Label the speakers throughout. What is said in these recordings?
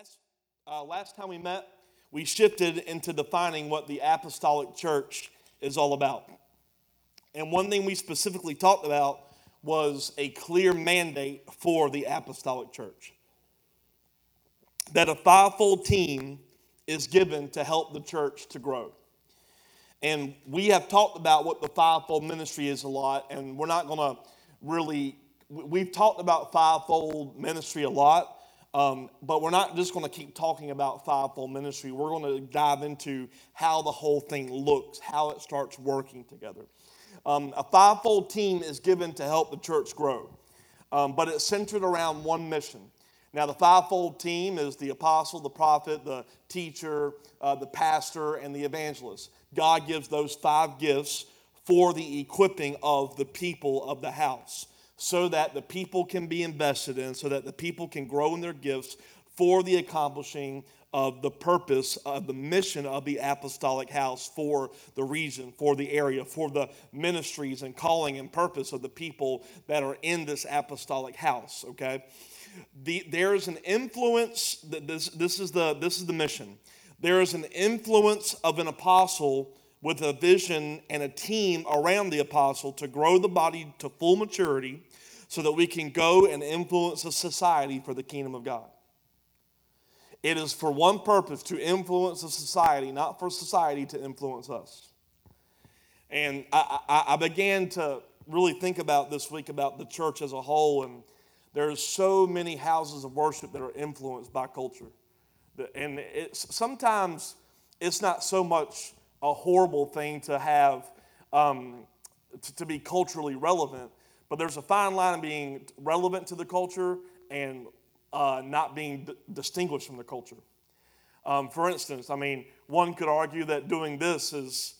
Speaker 1: last, uh, last time we met, we shifted into defining what the apostolic church is all about. And one thing we specifically talked about was a clear mandate for the apostolic church that a fivefold team is given to help the church to grow. And we have talked about what the fivefold ministry is a lot, and we're not going to really, we've talked about fivefold ministry a lot, um, but we're not just going to keep talking about fivefold ministry. We're going to dive into how the whole thing looks, how it starts working together. Um, a fivefold team is given to help the church grow, um, but it's centered around one mission. Now, the fivefold team is the apostle, the prophet, the teacher, uh, the pastor, and the evangelist. God gives those five gifts for the equipping of the people of the house so that the people can be invested in, so that the people can grow in their gifts for the accomplishing of the purpose of the mission of the apostolic house for the region, for the area, for the ministries and calling and purpose of the people that are in this apostolic house, okay? The, there's an influence, this, this, is the, this is the mission. There is an influence of an apostle with a vision and a team around the apostle to grow the body to full maturity so that we can go and influence a society for the kingdom of God. It is for one purpose to influence a society, not for society to influence us. And I, I, I, began to really think about this week about the church as a whole, and there's so many houses of worship that are influenced by culture. And it's, sometimes it's not so much a horrible thing to have um, to, to be culturally relevant, but there's a fine line of being relevant to the culture and uh, not being d- distinguished from the culture. Um, for instance, I mean, one could argue that doing this is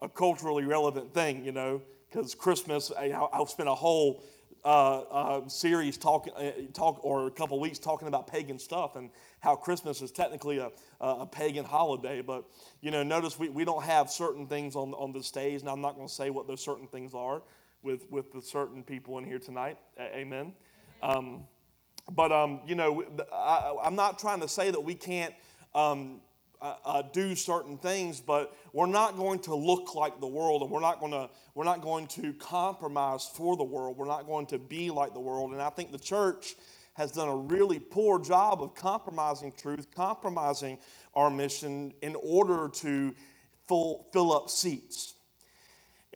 Speaker 1: a culturally relevant thing, you know, because Christmas, I, I'll spend a whole uh, uh, series talking, uh, talk, or a couple weeks talking about pagan stuff and how Christmas is technically a, a pagan holiday. But, you know, notice we, we don't have certain things on, on the stage, and I'm not going to say what those certain things are with, with the certain people in here tonight. Amen. Um, but, um, you know, I, am not trying to say that we can't um, uh, uh, do certain things, but we're not going to look like the world, and we're not going to we're not going to compromise for the world. We're not going to be like the world. And I think the church has done a really poor job of compromising truth, compromising our mission in order to full, fill up seats.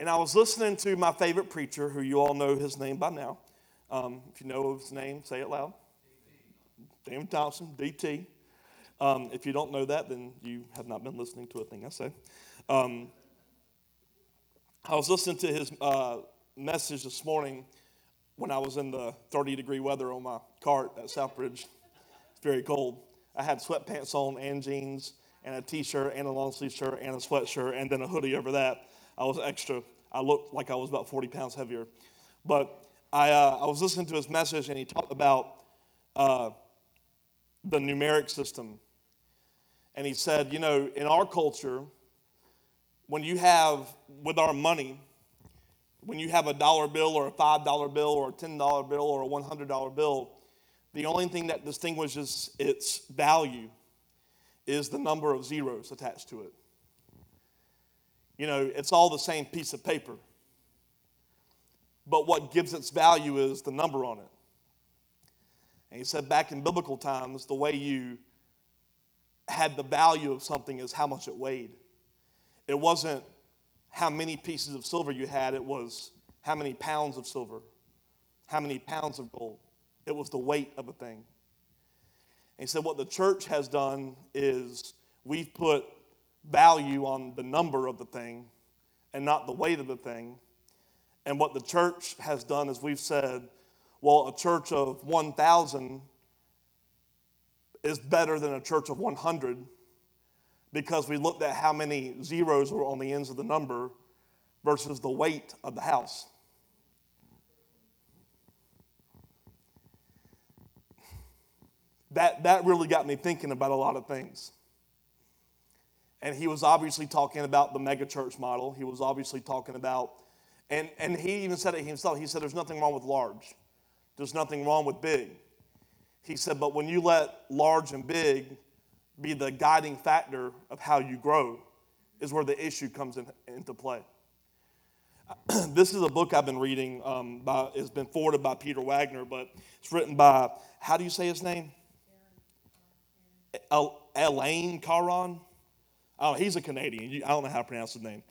Speaker 1: And I was listening to my favorite preacher, who you all know his name by now. Um, if you know his name, say it loud. David Thompson, DT. Um, if you don't know that, then you have not been listening to a thing I say. Um, I was listening to his uh, message this morning when I was in the 30 degree weather on my cart at Southbridge. It's very cold. I had sweatpants on and jeans and a t shirt and a long sleeve shirt and a sweatshirt and then a hoodie over that. I was extra. I looked like I was about 40 pounds heavier. But I, uh, I was listening to his message and he talked about uh, the numeric system. And he said, you know, in our culture, when you have, with our money, when you have a dollar bill or a $5 bill or a $10 bill or a $100 bill, the only thing that distinguishes its value is the number of zeros attached to it. You know, it's all the same piece of paper. But what gives its value is the number on it. And he said back in biblical times, the way you had the value of something is how much it weighed. It wasn't how many pieces of silver you had, it was how many pounds of silver, how many pounds of gold. It was the weight of a thing. And he said, What the church has done is we've put value on the number of the thing and not the weight of the thing. And what the church has done is we've said, well, a church of 1,000 is better than a church of 100 because we looked at how many zeros were on the ends of the number versus the weight of the house. That, that really got me thinking about a lot of things. And he was obviously talking about the megachurch model. He was obviously talking about, and, and he even said it himself. He said, There's nothing wrong with large, there's nothing wrong with big. He said, but when you let large and big be the guiding factor of how you grow, is where the issue comes in, into play. this is a book I've been reading. Um, by, it's been forwarded by Peter Wagner, but it's written by, how do you say his name? Alain Caron. Oh, he's a Canadian. I don't know how to pronounce his name.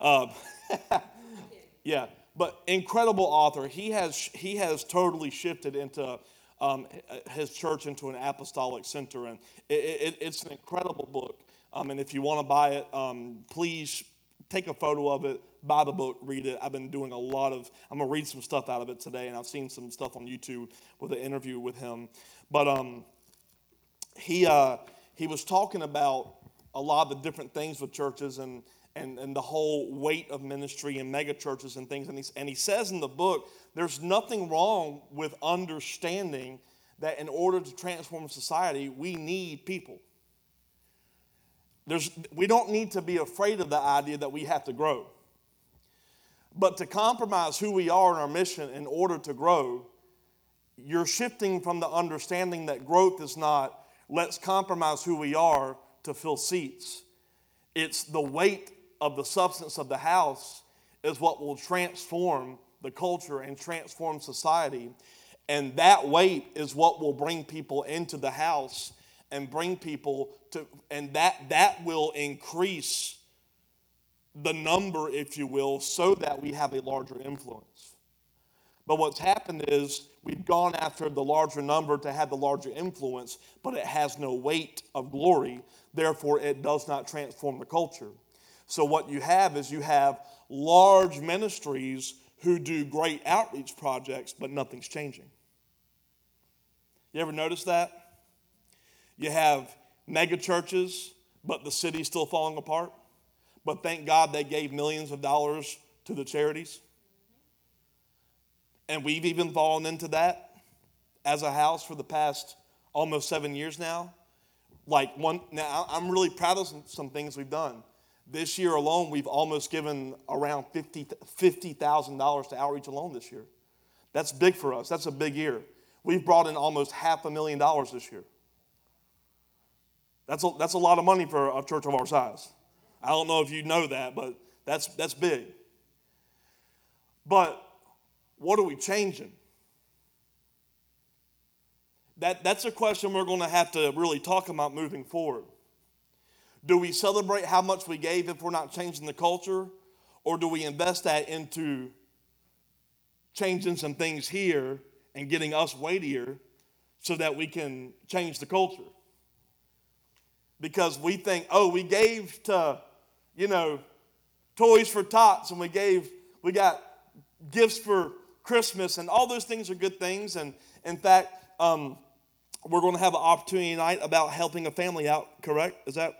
Speaker 1: Um, yeah, but incredible author. He has he has totally shifted into um, his church into an apostolic center, and it, it, it's an incredible book. Um, and if you want to buy it, um, please take a photo of it, buy the book, read it. I've been doing a lot of. I'm gonna read some stuff out of it today, and I've seen some stuff on YouTube with an interview with him. But um, he uh, he was talking about a lot of the different things with churches and, and, and the whole weight of ministry and mega churches and things. And he, and he says in the book, there's nothing wrong with understanding that in order to transform society, we need people. There's, we don't need to be afraid of the idea that we have to grow. But to compromise who we are in our mission in order to grow, you're shifting from the understanding that growth is not let's compromise who we are to fill seats. It's the weight of the substance of the house is what will transform the culture and transform society. And that weight is what will bring people into the house and bring people to, and that, that will increase the number, if you will, so that we have a larger influence. But what's happened is we've gone after the larger number to have the larger influence, but it has no weight of glory. Therefore, it does not transform the culture. So, what you have is you have large ministries who do great outreach projects, but nothing's changing. You ever notice that? You have mega churches, but the city's still falling apart. But thank God they gave millions of dollars to the charities. And we've even fallen into that as a house for the past almost seven years now. Like one, now I'm really proud of some, some things we've done. This year alone, we've almost given around $50,000 $50, to outreach alone this year. That's big for us. That's a big year. We've brought in almost half a million dollars this year. That's a, that's a lot of money for a church of our size. I don't know if you know that, but that's, that's big. But what are we changing? That, that's a question we're going to have to really talk about moving forward. Do we celebrate how much we gave if we're not changing the culture? Or do we invest that into changing some things here and getting us weightier so that we can change the culture? Because we think, oh, we gave to, you know, Toys for Tots and we gave, we got gifts for Christmas, and all those things are good things. And in fact, um, we're going to have an opportunity tonight about helping a family out, correct? Is that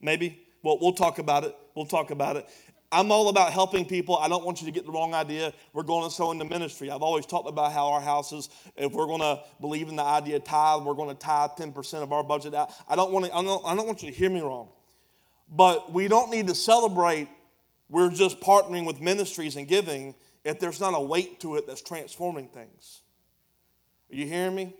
Speaker 1: maybe? Well, we'll talk about it. We'll talk about it. I'm all about helping people. I don't want you to get the wrong idea. We're going to sow into ministry. I've always talked about how our houses, if we're going to believe in the idea of tithe, we're going to tithe 10% of our budget out. I don't want to, I don't, I don't want you to hear me wrong. But we don't need to celebrate we're just partnering with ministries and giving if there's not a weight to it that's transforming things. Are you hearing me?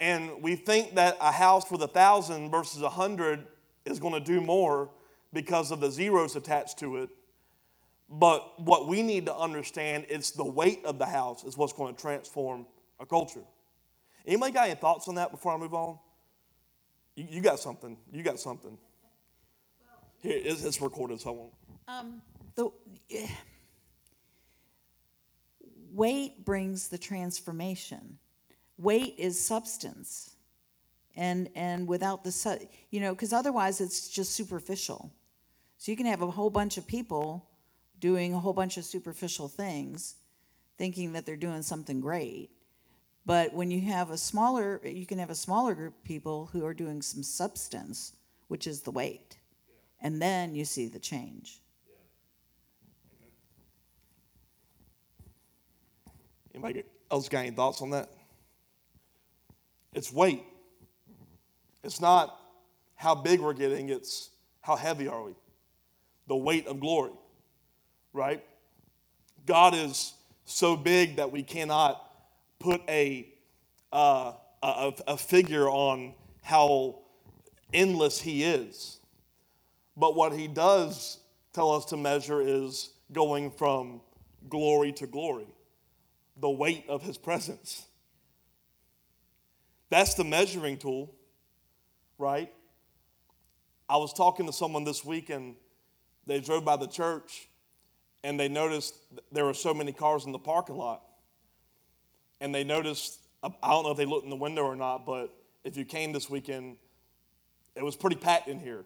Speaker 1: And we think that a house with a thousand versus a hundred is going to do more because of the zeros attached to it. But what we need to understand is the weight of the house is what's going to transform a culture. Anybody got any thoughts on that before I move on? You, you got something. You got something. Here, it's, it's recorded, so I won't.
Speaker 2: Um, the, weight brings the transformation. Weight is substance. And, and without the, you know, because otherwise it's just superficial. So you can have a whole bunch of people doing a whole bunch of superficial things, thinking that they're doing something great. But when you have a smaller, you can have a smaller group of people who are doing some substance, which is the weight. And then you see the change.
Speaker 1: Anybody else got any thoughts on that? It's weight. It's not how big we're getting, it's how heavy are we? The weight of glory, right? God is so big that we cannot put a, uh, a, a figure on how endless he is. But what he does tell us to measure is going from glory to glory, the weight of his presence. That's the measuring tool, right? I was talking to someone this week and they drove by the church and they noticed there were so many cars in the parking lot. And they noticed, I don't know if they looked in the window or not, but if you came this weekend, it was pretty packed in here.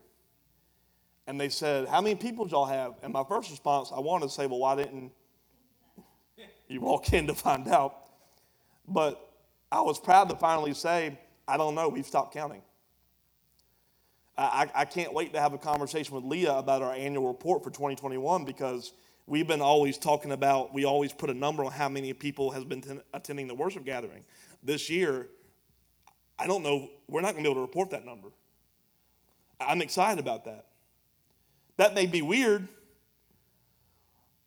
Speaker 1: And they said, How many people y'all have? And my first response, I wanted to say, Well, why didn't you walk in to find out? But I was proud to finally say, I don't know, we've stopped counting. I, I can't wait to have a conversation with Leah about our annual report for 2021 because we've been always talking about, we always put a number on how many people has been ten, attending the worship gathering. This year, I don't know, we're not going to be able to report that number. I'm excited about that. That may be weird,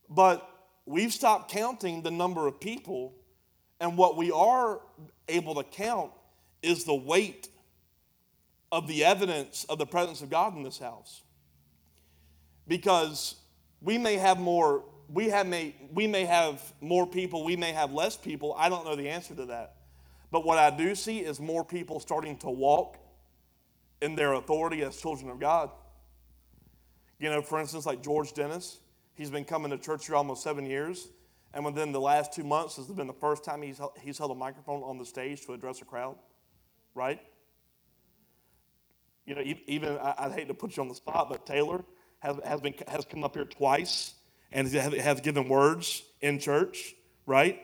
Speaker 1: but we've stopped counting the number of people, and what we are able to count is the weight of the evidence of the presence of God in this house. Because we may have more, we, have may, we may have more people, we may have less people. I don't know the answer to that. But what I do see is more people starting to walk in their authority as children of God. You know, for instance, like George Dennis, he's been coming to church here almost seven years. And within the last two months this has been the first time he's, he's held a microphone on the stage to address a crowd, right? You know, even I'd hate to put you on the spot, but Taylor has, has, been, has come up here twice and has given words in church, right?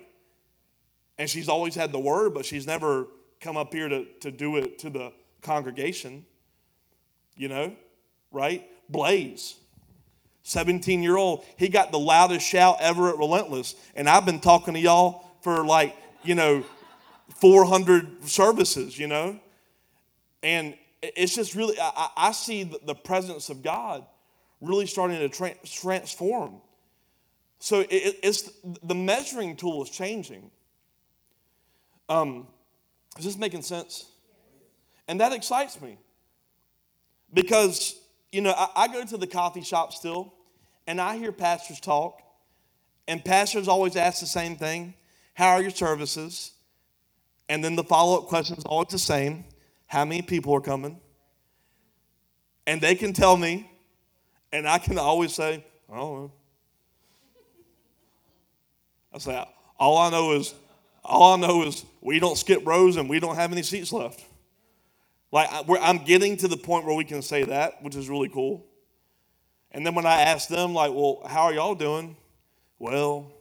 Speaker 1: And she's always had the word, but she's never come up here to, to do it to the congregation, you know, right? Blaze, 17 year old, he got the loudest shout ever at Relentless. And I've been talking to y'all for like, you know, 400 services, you know? And it's just really, I, I see the presence of God really starting to tra- transform. So it, it's the measuring tool is changing. Um, is this making sense? And that excites me because, you know, I, I go to the coffee shop still and I hear pastors talk, and pastors always ask the same thing How are your services? And then the follow up question is always the same How many people are coming? And they can tell me, and I can always say, I don't know. I say, all I know is, all I know is we don't skip rows and we don't have any seats left. Like I'm getting to the point where we can say that, which is really cool. And then when I ask them, like, well, how are y'all doing? Well,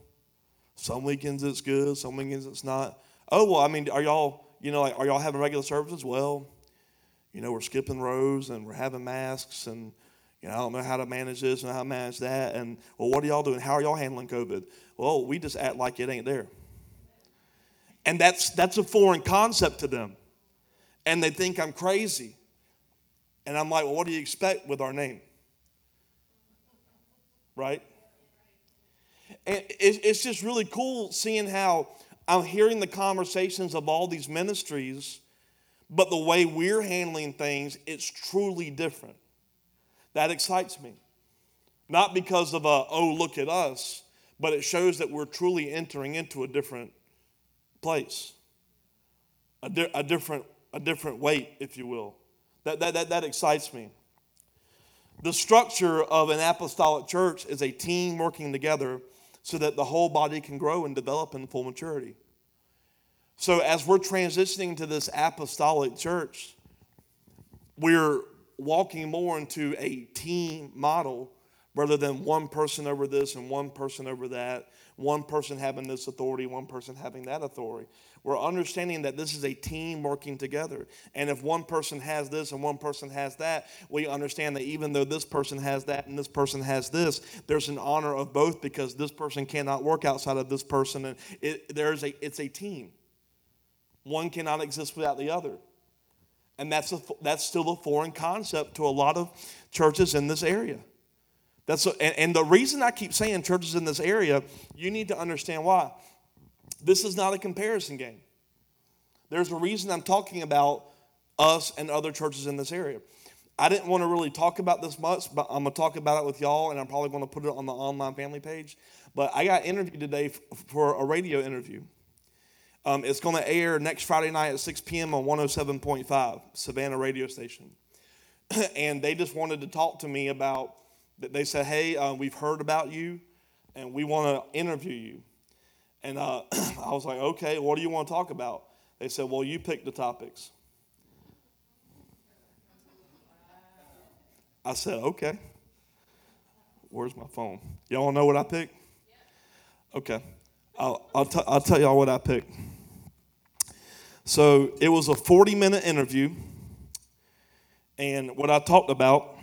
Speaker 1: some weekends it's good, some weekends it's not. Oh, well, I mean, are y'all, you know, like, are y'all having regular services? Well, you know, we're skipping rows and we're having masks and, you know, I don't know how to manage this and how to manage that. And, well, what are y'all doing? How are y'all handling COVID? Well, we just act like it ain't there. And that's, that's a foreign concept to them and they think I'm crazy. And I'm like, well, what do you expect with our name? Right? And it's just really cool seeing how I'm hearing the conversations of all these ministries, but the way we're handling things, it's truly different. That excites me. Not because of a, oh, look at us, but it shows that we're truly entering into a different place, a, di- a different a different weight, if you will. That, that, that, that excites me. The structure of an apostolic church is a team working together so that the whole body can grow and develop in full maturity. So, as we're transitioning to this apostolic church, we're walking more into a team model rather than one person over this and one person over that, one person having this authority, one person having that authority. We're understanding that this is a team working together. And if one person has this and one person has that, we understand that even though this person has that and this person has this, there's an honor of both because this person cannot work outside of this person. And it, there's a, it's a team. One cannot exist without the other. And that's, a, that's still a foreign concept to a lot of churches in this area. That's a, and, and the reason I keep saying churches in this area, you need to understand why This is not a comparison game. There's a reason I'm talking about us and other churches in this area. I didn't want to really talk about this much, but I'm going to talk about it with y'all, and I'm probably going to put it on the online family page. But I got interviewed today for a radio interview. Um, it's going to air next Friday night at 6 p.m. on 107.5, Savannah radio station. and they just wanted to talk to me about, they said, hey, uh, we've heard about you, and we want to interview you. And uh, I was like, okay, what do you want to talk about? They said, well, you pick the topics. I said, okay. Where's my phone? Y'all know what I picked? Okay. I'll, I'll, t- I'll tell y'all what I picked. So it was a 40 minute interview. And what I talked about,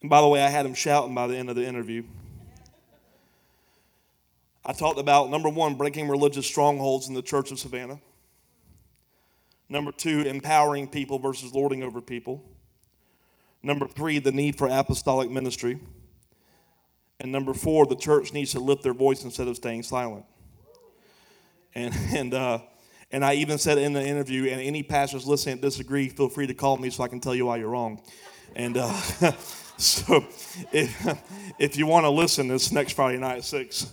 Speaker 1: and by the way, I had him shouting by the end of the interview. I talked about number one, breaking religious strongholds in the church of Savannah. Number two, empowering people versus lording over people. Number three, the need for apostolic ministry. And number four, the church needs to lift their voice instead of staying silent. And, and, uh, and I even said in the interview, and any pastors listening disagree, feel free to call me so I can tell you why you're wrong. And uh, so if, if you want to listen, this next Friday night at 6.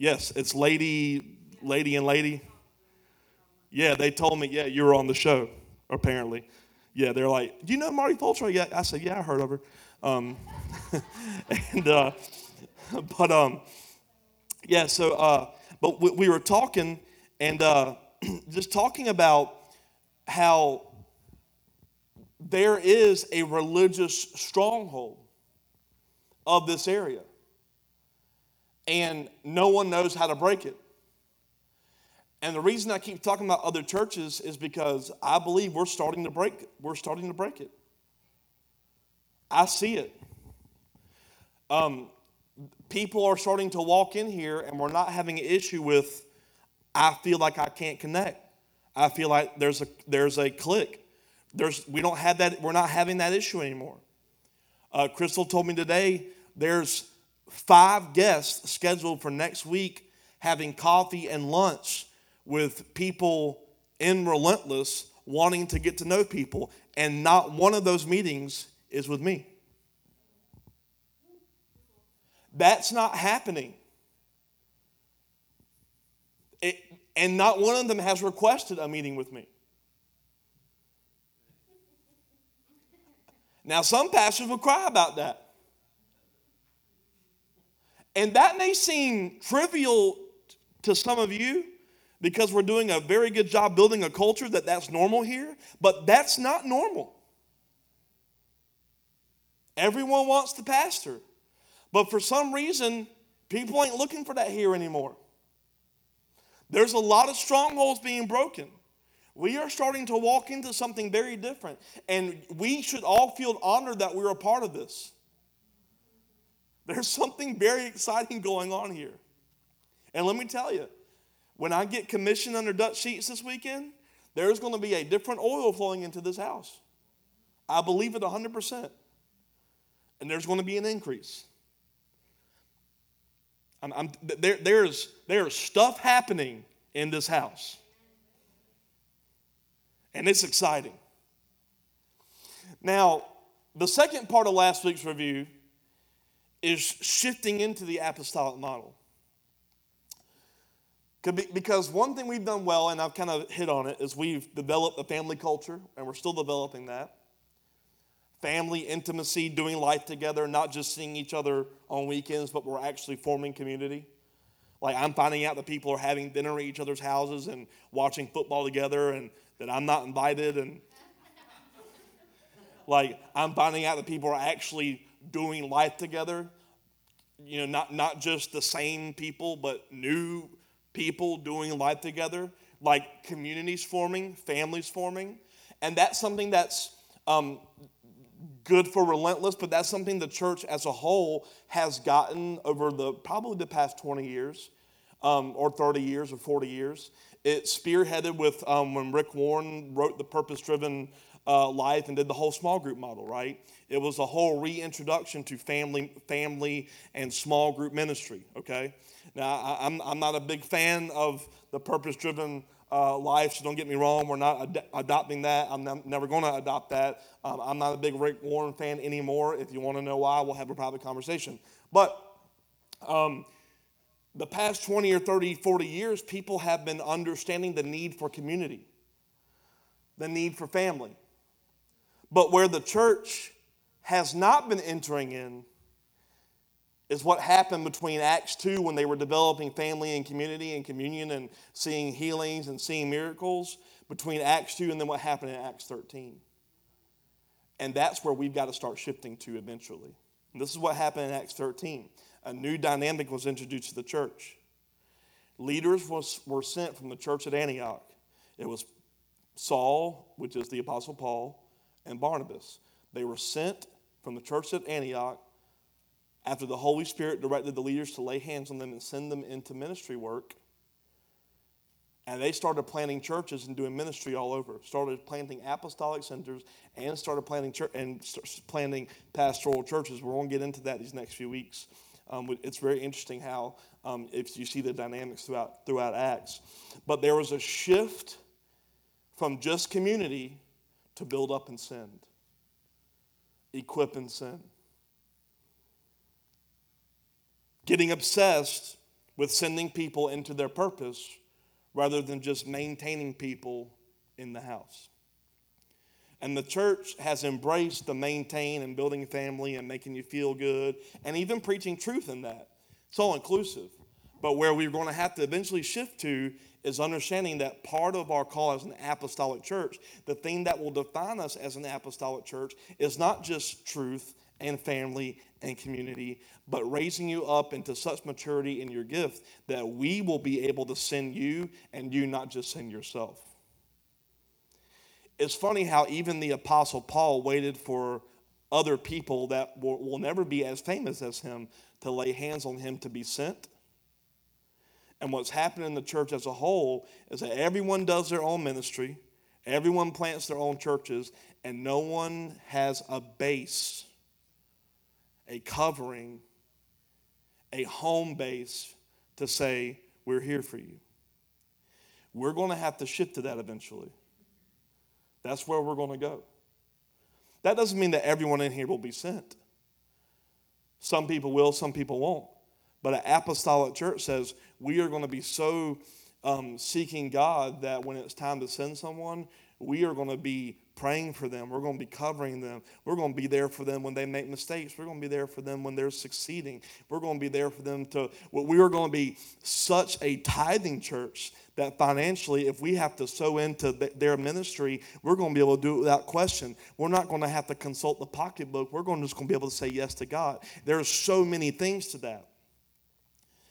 Speaker 1: Yes, it's Lady, Lady and Lady. Yeah, they told me, yeah, you were on the show, apparently. Yeah, they're like, do you know Marty Fulcher? Yeah, I said, yeah, I heard of her. Um, and, uh, but, um, yeah, so, uh, but we, we, were talking and uh, just talking about how there is a religious stronghold of this area, and no one knows how to break it. And the reason I keep talking about other churches is because I believe we're starting to break we're starting to break it. I see it. Um, people are starting to walk in here and we're not having an issue with I feel like I can't connect. I feel like there's a there's a click. There's we don't have that we're not having that issue anymore. Uh, Crystal told me today there's five guests scheduled for next week having coffee and lunch with people in Relentless wanting to get to know people, and not one of those meetings is with me. That's not happening. It, and not one of them has requested a meeting with me. Now, some pastors will cry about that. And that may seem trivial to some of you, because we're doing a very good job building a culture that that's normal here, but that's not normal. Everyone wants the pastor, but for some reason, people ain't looking for that here anymore. There's a lot of strongholds being broken. We are starting to walk into something very different, and we should all feel honored that we're a part of this. There's something very exciting going on here. And let me tell you, when I get commissioned under Dutch Sheets this weekend, there's going to be a different oil flowing into this house. I believe it 100%. And there's going to be an increase. I'm, I'm, there, there's, there's stuff happening in this house. And it's exciting. Now, the second part of last week's review is shifting into the apostolic model. Because one thing we've done well, and I've kind of hit on it, is we've developed a family culture, and we're still developing that. Family intimacy, doing life together, not just seeing each other on weekends, but we're actually forming community. Like I'm finding out that people are having dinner at each other's houses and watching football together, and that I'm not invited. And like I'm finding out that people are actually doing life together. You know, not not just the same people, but new people doing life together, like communities forming, families forming. And that's something that's um, good for Relentless, but that's something the church as a whole has gotten over the probably the past 20 years, um, or 30 years, or 40 years. It spearheaded with um, when Rick Warren wrote the purpose driven uh, life and did the whole small group model, right? It was a whole reintroduction to family, family and small group ministry, okay? Now, I, am I'm, I'm not a big fan of the purpose driven uh, life, so don't get me wrong. We're not ad- adopting that. I'm never going to adopt that. Um, I'm not a big Rick Warren fan anymore. If you want to know why, we'll have a private conversation. But um, the past 20 or 30, 40 years, people have been understanding the need for community, the need for family. But where the church has not been entering in is what happened between Acts 2 when they were developing family and community and communion and seeing healings and seeing miracles, between Acts 2 and then what happened in Acts 13. And that's where we've got to start shifting to eventually. And this is what happened in Acts 13. A new dynamic was introduced to the church. Leaders was, were sent from the church at Antioch. It was Saul, which is the Apostle Paul, and Barnabas. They were sent from the church at Antioch after the Holy Spirit directed the leaders to lay hands on them and send them into ministry work. And they started planting churches and doing ministry all over. Started planting apostolic centers and started planting church and planting pastoral churches. We're going to get into that these next few weeks. Um, it's very interesting how um, if you see the dynamics throughout throughout Acts. But there was a shift from just community to build up and send, equip and send. Getting obsessed with sending people into their purpose rather than just maintaining people in the house. And the church has embraced the maintain and building family and making you feel good and even preaching truth in that. It's all inclusive. But where we're going to have to eventually shift to is understanding that part of our call as an apostolic church, the thing that will define us as an apostolic church, is not just truth and family and community, but raising you up into such maturity in your gift that we will be able to send you and you not just send yourself. It's funny how even the Apostle Paul waited for other people that will, never be as famous as him to lay hands on him to be sent. And what's happening in the church as a whole is that everyone does their own ministry, everyone plants their own churches, and no one has a base, a covering, a home base to say, We're here for you. We're going to have to shift to that eventually. That's where we're going to go. That doesn't mean that everyone in here will be sent. Some people will, some people won't. But an apostolic church says we are going to be so um, seeking God that when it's time to send someone, we are going to be praying for them. We're going to be covering them. We're going to be there for them when they make mistakes. We're going to be there for them when they're succeeding. We're going to be there for them to, we are going to be such a tithing church that financially, if we have to sow into their ministry, we're going to be able to do it without question. We're not going to have to consult the pocketbook. We're going to just going to be able to say yes to God. There are so many things to that.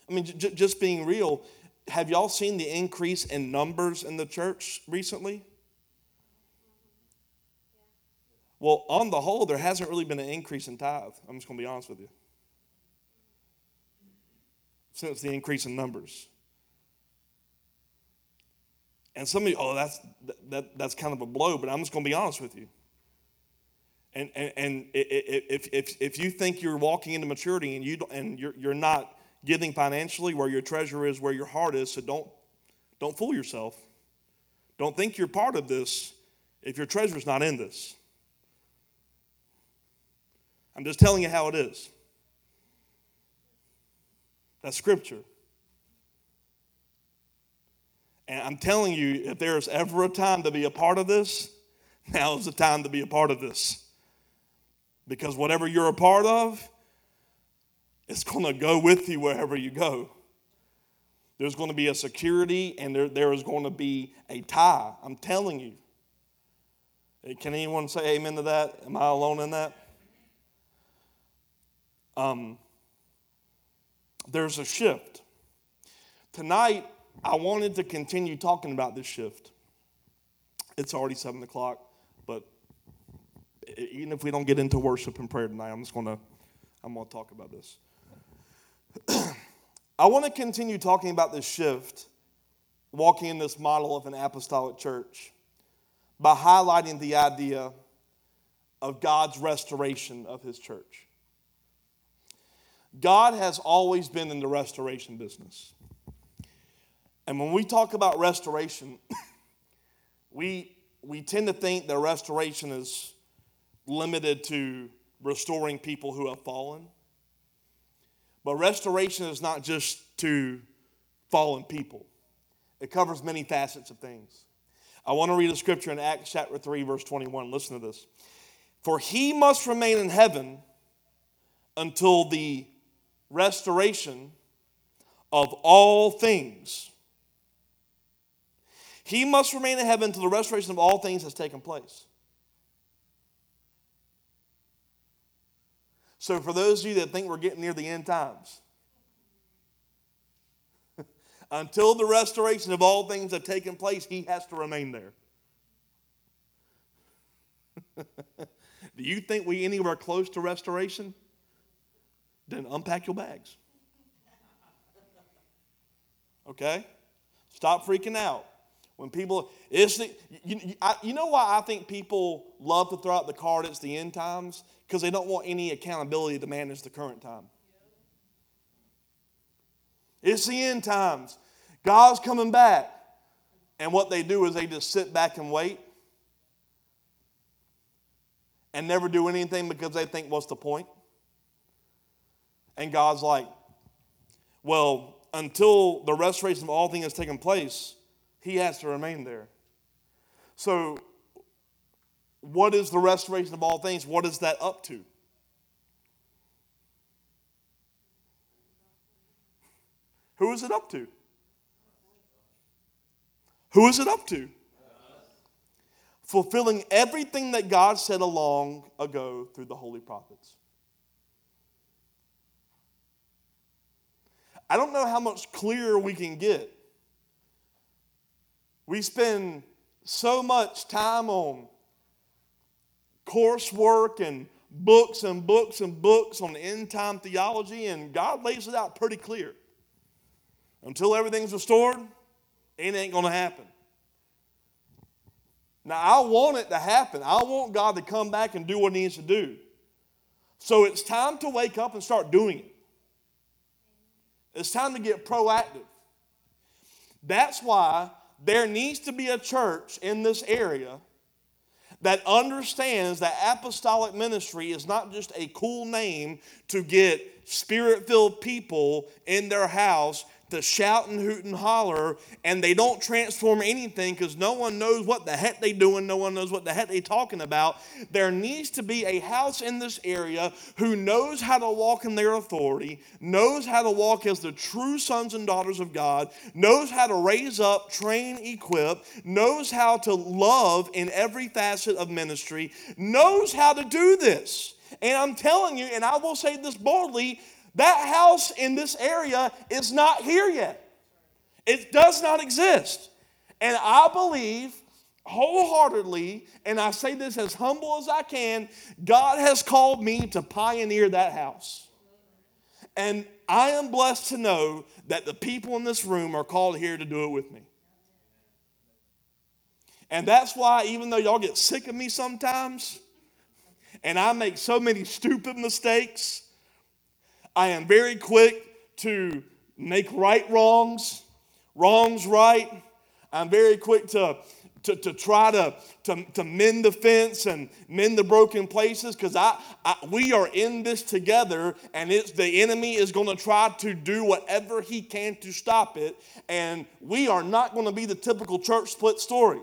Speaker 1: I mean, j- just being real, have y'all seen the increase in numbers in the church recently? Well, on the whole, there hasn't really been an increase in tithe. I'm just going to be honest with you. Since the increase in numbers. And some of you, oh, that's, that, that's kind of a blow, but I'm just going to be honest with you. And, and, and if, if, if you think you're walking into maturity and, you and you're, you're not giving financially where your treasure is, where your heart is, so don't, don't fool yourself. Don't think you're part of this if your treasure's not in this. I'm just telling you how it is. That's scripture. And I'm telling you, if there's ever a time to be a part of this, now is the time to be a part of this. Because whatever you're a part of, it's going to go with you wherever you go. There's going to be a security and there, there is going to be a tie. I'm telling you. Can anyone say amen to that? Am I alone in that? Um, there's a shift. Tonight, I wanted to continue talking about this shift. It's already 7 o'clock, but even if we don't get into worship and prayer tonight, I'm just going to I'm going to talk about this. I want to continue talking about this shift, walking in this model of an apostolic church. by highlighting the idea of God's restoration of his church. God has always been in the restoration business. And when we talk about restoration, we, we tend to think that restoration is limited to restoring people who have fallen. But restoration is not just to fallen people, it covers many facets of things. I want to read a scripture in Acts chapter 3, verse 21. Listen to this. For he must remain in heaven until the restoration of all things. He must remain in heaven until the restoration of all things has taken place. So, for those of you that think we're getting near the end times, until the restoration of all things have taken place, he has to remain there. Do you think we anywhere close to restoration? Then unpack your bags. Okay? Stop freaking out. When people, it's the, you, you, know why I think people love to throw out the card it's the end times? Because they don't want any accountability to manage the current time. It's the end times. God's coming back. And what they do is they just sit back and wait and never do anything because they think, what's the point? And God's like, well, until the restoration of all things has taken place, he has to remain there. So, what is the restoration of all things? What is that up to? Who is it up to? Who is it up to? Fulfilling everything that God said a long ago through the holy prophets. I don't know how much clearer we can get. We spend so much time on coursework and books and books and books on end time theology, and God lays it out pretty clear. Until everything's restored, it ain't going to happen. Now, I want it to happen. I want God to come back and do what He needs to do. So it's time to wake up and start doing it. It's time to get proactive. That's why there needs to be a church in this area that understands that apostolic ministry is not just a cool name to get spirit filled people in their house to shout and hoot and holler, and they don't transform anything because no one knows what the heck they doing, no one knows what the heck they talking about. There needs to be a house in this area who knows how to walk in their authority, knows how to walk as the true sons and daughters of God, knows how to raise up, train, equip, knows how to love in every facet of ministry, knows how to do this. And I'm telling you, and I will say this boldly, that house in this area is not here yet. It does not exist. And I believe wholeheartedly, and I say this as humble as I can, God has called me to pioneer that house. And I am blessed to know that the people in this room are called here to do it with me. And that's why, even though y'all get sick of me sometimes, and I make so many stupid mistakes, I am very quick to make right wrongs, wrongs right. I'm very quick to, to, to try to, to, to mend the fence and mend the broken places because I, I, we are in this together and it's the enemy is going to try to do whatever he can to stop it. And we are not going to be the typical church split story.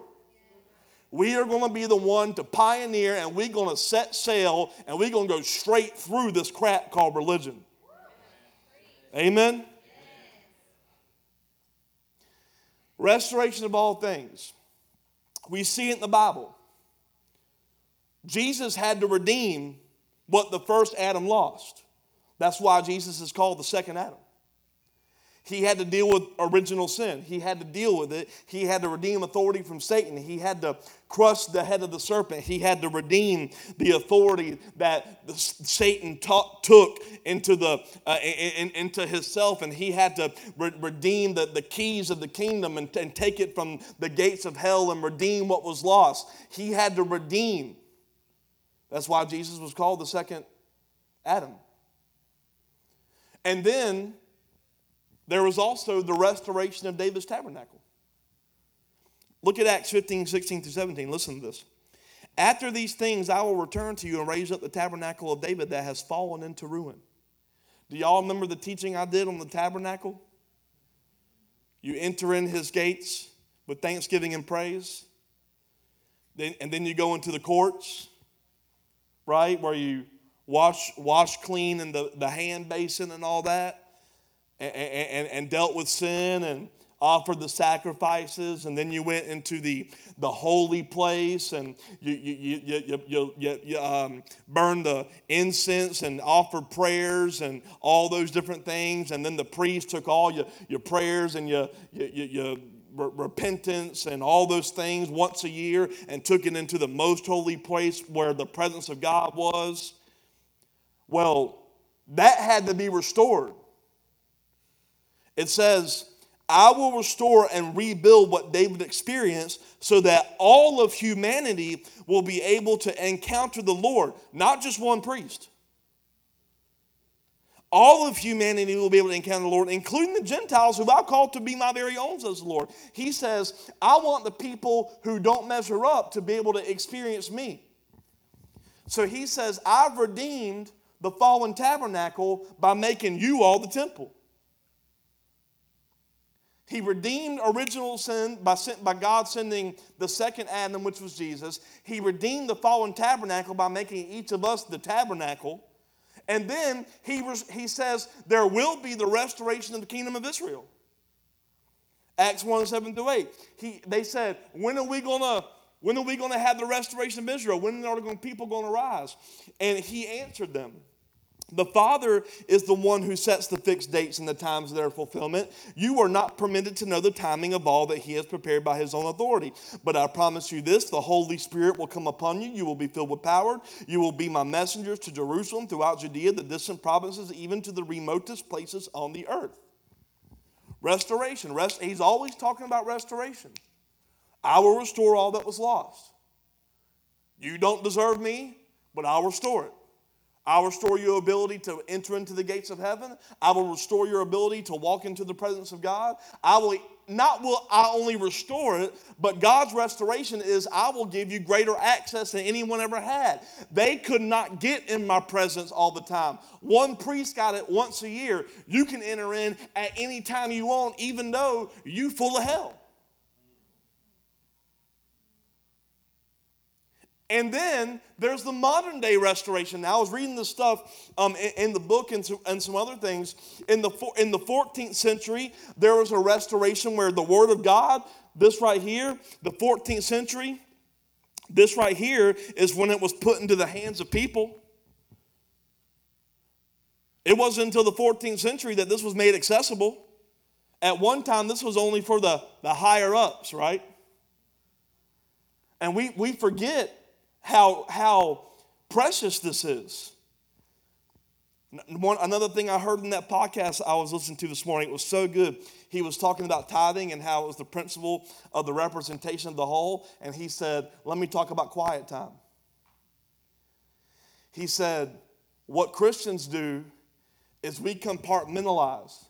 Speaker 1: We are going to be the one to pioneer and we're going to set sail and we're going to go straight through this crap called religion. Amen? Restoration of all things. We see it in the Bible. Jesus had to redeem what the first Adam lost. That's why Jesus is called the second Adam. He had to deal with original sin. He had to deal with it. He had to redeem authority from Satan. He had to crush the head of the serpent. He had to redeem the authority that Satan took into, the, uh, in, into himself. And he had to re- redeem the, the keys of the kingdom and, and take it from the gates of hell and redeem what was lost. He had to redeem. That's why Jesus was called the second Adam. And then there was also the restoration of David's tabernacle. Look at Acts 15, 16 through 17. Listen to this. After these things, I will return to you and raise up the tabernacle of David that has fallen into ruin. Do y'all remember the teaching I did on the tabernacle? You enter in his gates with thanksgiving and praise. Then, and then you go into the courts, right, where you wash, wash clean in the, the hand basin and all that and, and, and dealt with sin and offered the sacrifices and then you went into the, the holy place and you, you, you, you, you, you um, burned the incense and offered prayers and all those different things and then the priest took all your, your prayers and your, your, your repentance and all those things once a year and took it into the most holy place where the presence of God was. Well, that had to be restored. It says, I will restore and rebuild what David experienced so that all of humanity will be able to encounter the Lord, not just one priest. All of humanity will be able to encounter the Lord, including the Gentiles who I call to be my very own, says the Lord. He says, I want the people who don't measure up to be able to experience me. So he says, I've redeemed the fallen tabernacle by making you all the temple. He redeemed original sin by, by God sending the second Adam, which was Jesus. He redeemed the fallen tabernacle by making each of us the tabernacle. And then he, he says there will be the restoration of the kingdom of Israel. Acts 1 7 through 8. He, they said, When are we going to when are we going to have the restoration of Israel? When are the people going to rise? And he answered them. The Father is the one who sets the fixed dates and the times of their fulfillment. You are not permitted to know the timing of all that He has prepared by His own authority. But I promise you this the Holy Spirit will come upon you. You will be filled with power. You will be my messengers to Jerusalem, throughout Judea, the distant provinces, even to the remotest places on the earth. Restoration. Rest, he's always talking about restoration. I will restore all that was lost. You don't deserve me, but I'll restore it. I'll restore your ability to enter into the gates of heaven. I will restore your ability to walk into the presence of God. I will not will I only restore it, but God's restoration is I will give you greater access than anyone ever had. They could not get in my presence all the time. One priest got it once a year. You can enter in at any time you want, even though you full of hell. And then there's the modern day restoration. Now, I was reading this stuff um, in, in, the book and, and some other things. In the, in the 14th century, there was a restoration where the Word of God, this right here, the 14th century, this right here is when it was put into the hands of people. It wasn't until the 14th century that this was made accessible. At one time, this was only for the, the higher ups, right? And we, we forget how, how precious this is. One, another thing I heard in that podcast I was listening to this morning, it was so good. He was talking about tithing and how it was the principle of the representation of the whole. And he said, Let me talk about quiet time. He said, What Christians do is we compartmentalize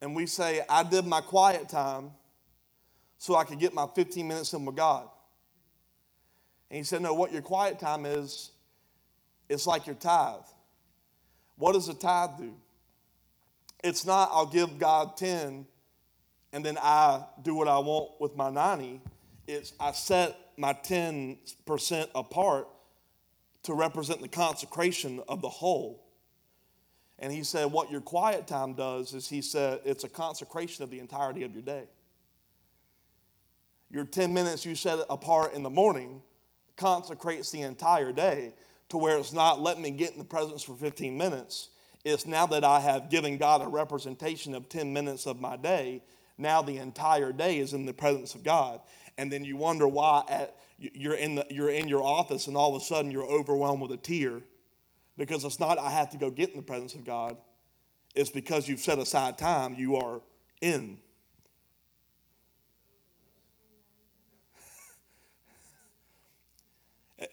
Speaker 1: and we say, I did my quiet time so I could get my 15 minutes in with God. And he said, No, what your quiet time is, it's like your tithe. What does a tithe do? It's not, I'll give God 10 and then I do what I want with my 90. It's, I set my 10% apart to represent the consecration of the whole. And he said, What your quiet time does is he said, it's a consecration of the entirety of your day. Your 10 minutes you set apart in the morning consecrates the entire day to where it's not let me get in the presence for 15 minutes. It's now that I have given God a representation of 10 minutes of my day, now the entire day is in the presence of God. And then you wonder why at, you're, in the, you're in your office and all of a sudden you're overwhelmed with a tear because it's not I have to go get in the presence of God. It's because you've set aside time, you are in.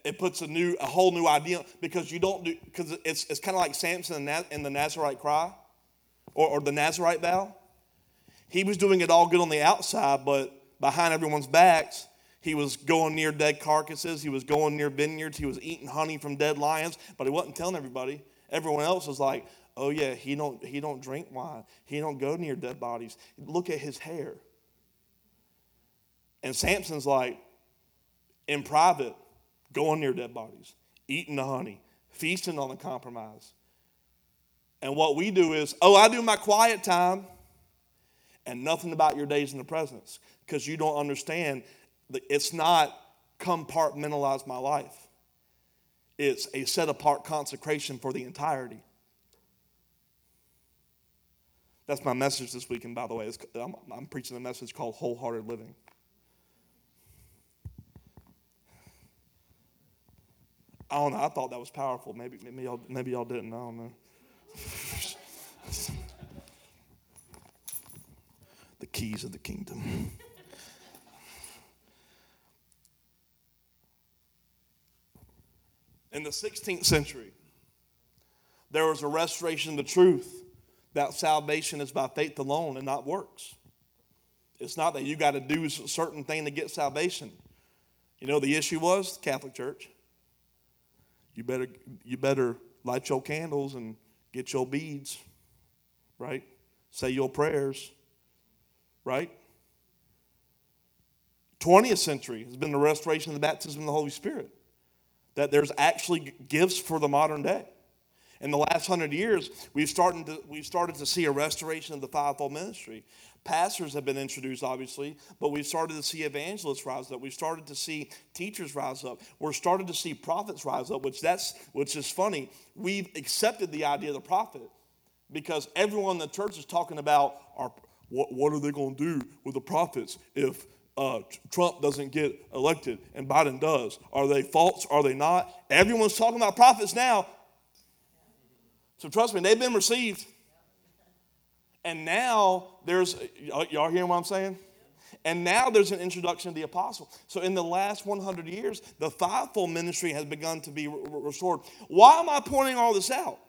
Speaker 1: It puts a new, a whole new idea because you don't do, because it's, it's kind of like Samson in the Nazarite cry or, or the Nazarite vow. He was doing it all good on the outside, but behind everyone's backs, he was going near dead carcasses. He was going near vineyards. He was eating honey from dead lions, but he wasn't telling everybody. Everyone else was like, "Oh yeah, he don't he don't drink wine. He don't go near dead bodies. Look at his hair." And Samson's like, in private, going near dead bodies, eating the honey, feasting on the compromise. And what we do is, oh, I do my quiet time and nothing about your days in the presence because you don't understand that it's not compartmentalize my life. It's a set apart consecration for the entirety. That's my message this weekend, by the way. I'm, I'm preaching a message called Wholehearted Living. I don't know. I thought that was powerful. Maybe, maybe, y'all, maybe y'all didn't. I don't know. the keys of the kingdom. In the 16th century, there was a restoration of the truth that salvation is by faith alone and not works. It's not that you got to do a certain thing to get salvation. You know, the issue was the Catholic Church. You better, you better light your candles and get your beads, right? Say your prayers, right? 20th century has been the restoration of the baptism of the Holy Spirit that there's actually gifts for the modern day. In the last hundred years, we've started, to, we've started to see a restoration of the fivefold ministry. Pastors have been introduced, obviously, but we've started to see evangelists rise up. We've started to see teachers rise up. We're starting to see prophets rise up, which that's which is funny. We've accepted the idea of the prophet because everyone in the church is talking about our, what, what are they going to do with the prophets if uh, Trump doesn't get elected and Biden does. Are they false? Are they not? Everyone's talking about prophets now. So trust me, they've been received. And now there's, y'all hearing what I'm saying? And now there's an introduction of the apostle. So in the last 100 years, the fivefold ministry has begun to be restored. Why am I pointing all this out?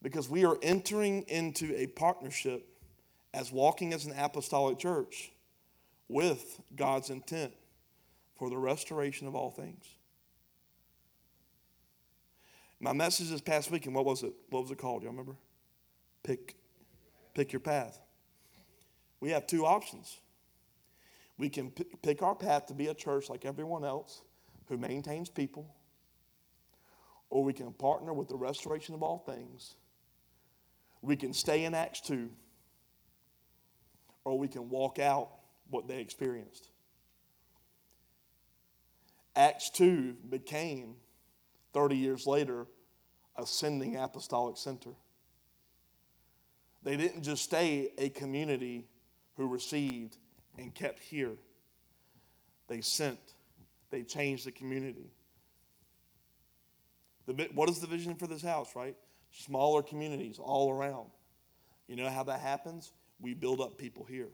Speaker 1: Because we are entering into a partnership as walking as an apostolic church with God's intent for the restoration of all things. My message this past weekend, what was it? What was it called? Y'all remember? Pick, pick your path. We have two options. We can p- pick our path to be a church like everyone else who maintains people, or we can partner with the restoration of all things. We can stay in Acts 2 or we can walk out what they experienced. Acts 2 became, 30 years later, ascending apostolic center. They didn't just stay a community who received and kept here. They sent, they changed the community. The, what is the vision for this house, right? Smaller communities all around. You know how that happens? we build up people here.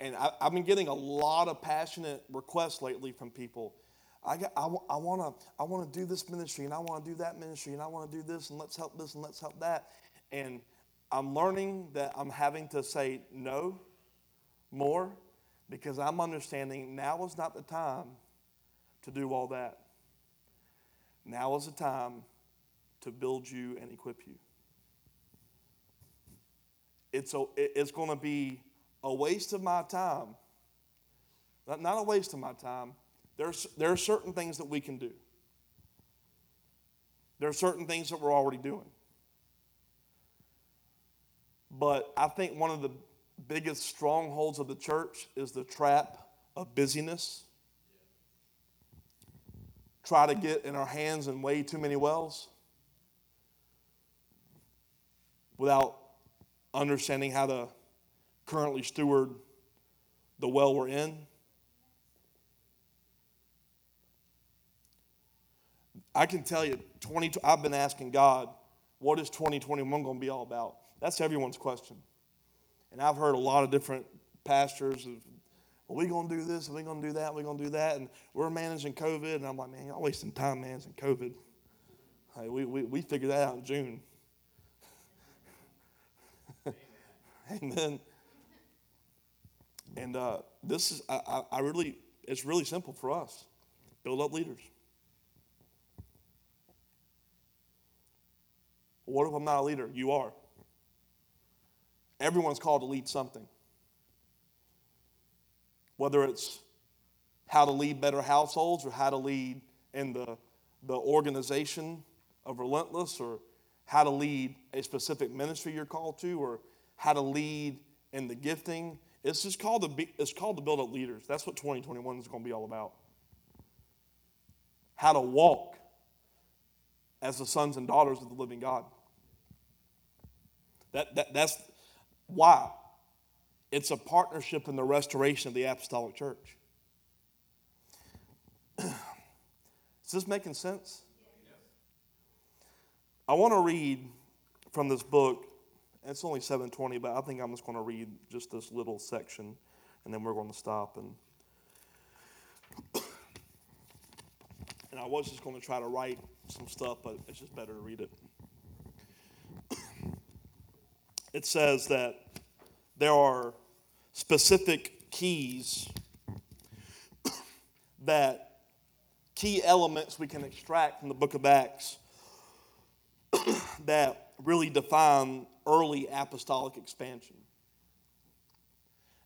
Speaker 1: And I, have been getting a lot of passionate requests lately from people. I, got, I, I want to I wanna do this ministry and I want to do that ministry and I want to do this and let's help this and let's help that. And I'm learning that I'm having to say no more because I'm understanding now is not the time to do all that. Now is the time to build you and equip you it's, a, it's going to be a waste of my time. Not, not a waste of my time. There's, there are certain things that we can do. There are certain things that we're already doing. But I think one of the biggest strongholds of the church is the trap of busyness. try to get in our hands in way too many wells without understanding how to currently steward the well we're in. I can tell you, 20, I've been asking God, what is 2021 going to be all about? That's everyone's question. And I've heard a lot of different pastors of, are we going to do this? Are we going to do that? Are we going to do that? And we're managing COVID. And I'm like, man, y'all wasting time managing COVID. Hey, we, we, we figured that out in June. Amen. And uh, this is, I, I really, it's really simple for us. Build up leaders. What if I'm not a leader? You are. Everyone's called to lead something. Whether it's how to lead better households or how to lead in the, the organization of Relentless or how to lead a specific ministry you're called to or how to lead in the gifting. It's just called to, be, it's called to build up leaders. That's what 2021 is going to be all about. How to walk as the sons and daughters of the living God. That, that, that's why. It's a partnership in the restoration of the apostolic church. Is this making sense? I want to read from this book. It's only 720, but I think I'm just going to read just this little section, and then we're going to stop. And, and I was just going to try to write some stuff, but it's just better to read it. It says that there are specific keys that key elements we can extract from the book of Acts that really define early apostolic expansion.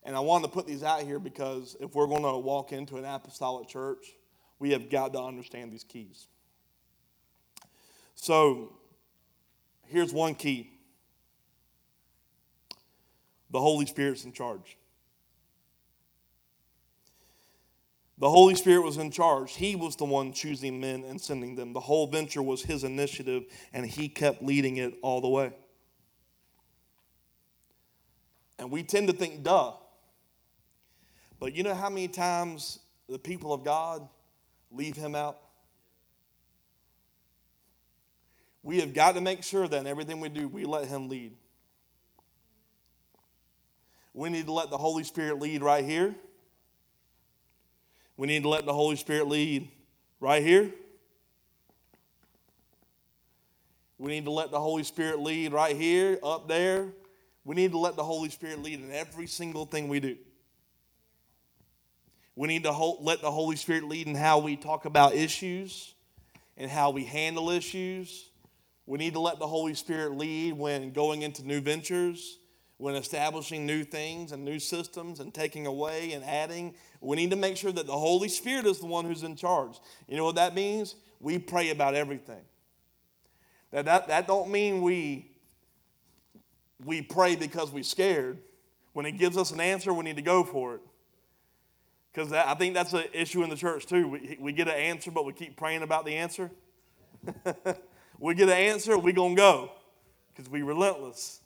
Speaker 1: And I wanted to put these out here because if we're going to walk into an apostolic church, we have got to understand these keys. So here's one key the Holy Spirit's in charge. The Holy Spirit was in charge. He was the one choosing men and sending them. The whole venture was his initiative, and he kept leading it all the way. And we tend to think, duh. But you know how many times the people of God leave him out? We have got to make sure that in everything we do, we let him lead. We need to let the Holy Spirit lead right here. We need to let the Holy Spirit lead right here. We need to let the Holy Spirit lead right here, up there. We need to let the Holy Spirit lead in every single thing we do. We need to let the Holy Spirit lead in how we talk about issues and how we handle issues. We need to let the Holy Spirit lead when going into new ventures when establishing new things and new systems and taking away and adding, we need to make sure that the Holy Spirit is the one who's in charge. You know what that means? We pray about everything. That, that, that don't mean we, we pray because we're scared. When He gives us an answer, we need to go for it. Because I think that's an issue in the church too. We, we get an answer, but we keep praying about the answer. we get an answer, we're going to go because we're relentless.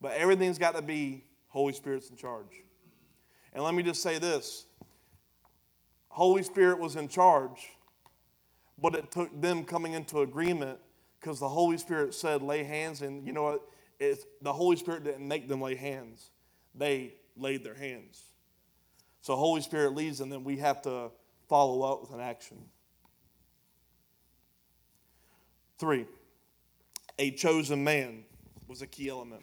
Speaker 1: But everything's got to be Holy Spirit's in charge. And let me just say this Holy Spirit was in charge, but it took them coming into agreement because the Holy Spirit said, lay hands. And you know what? It's, the Holy Spirit didn't make them lay hands, they laid their hands. So Holy Spirit leads, and then we have to follow up with an action. Three, a chosen man was a key element.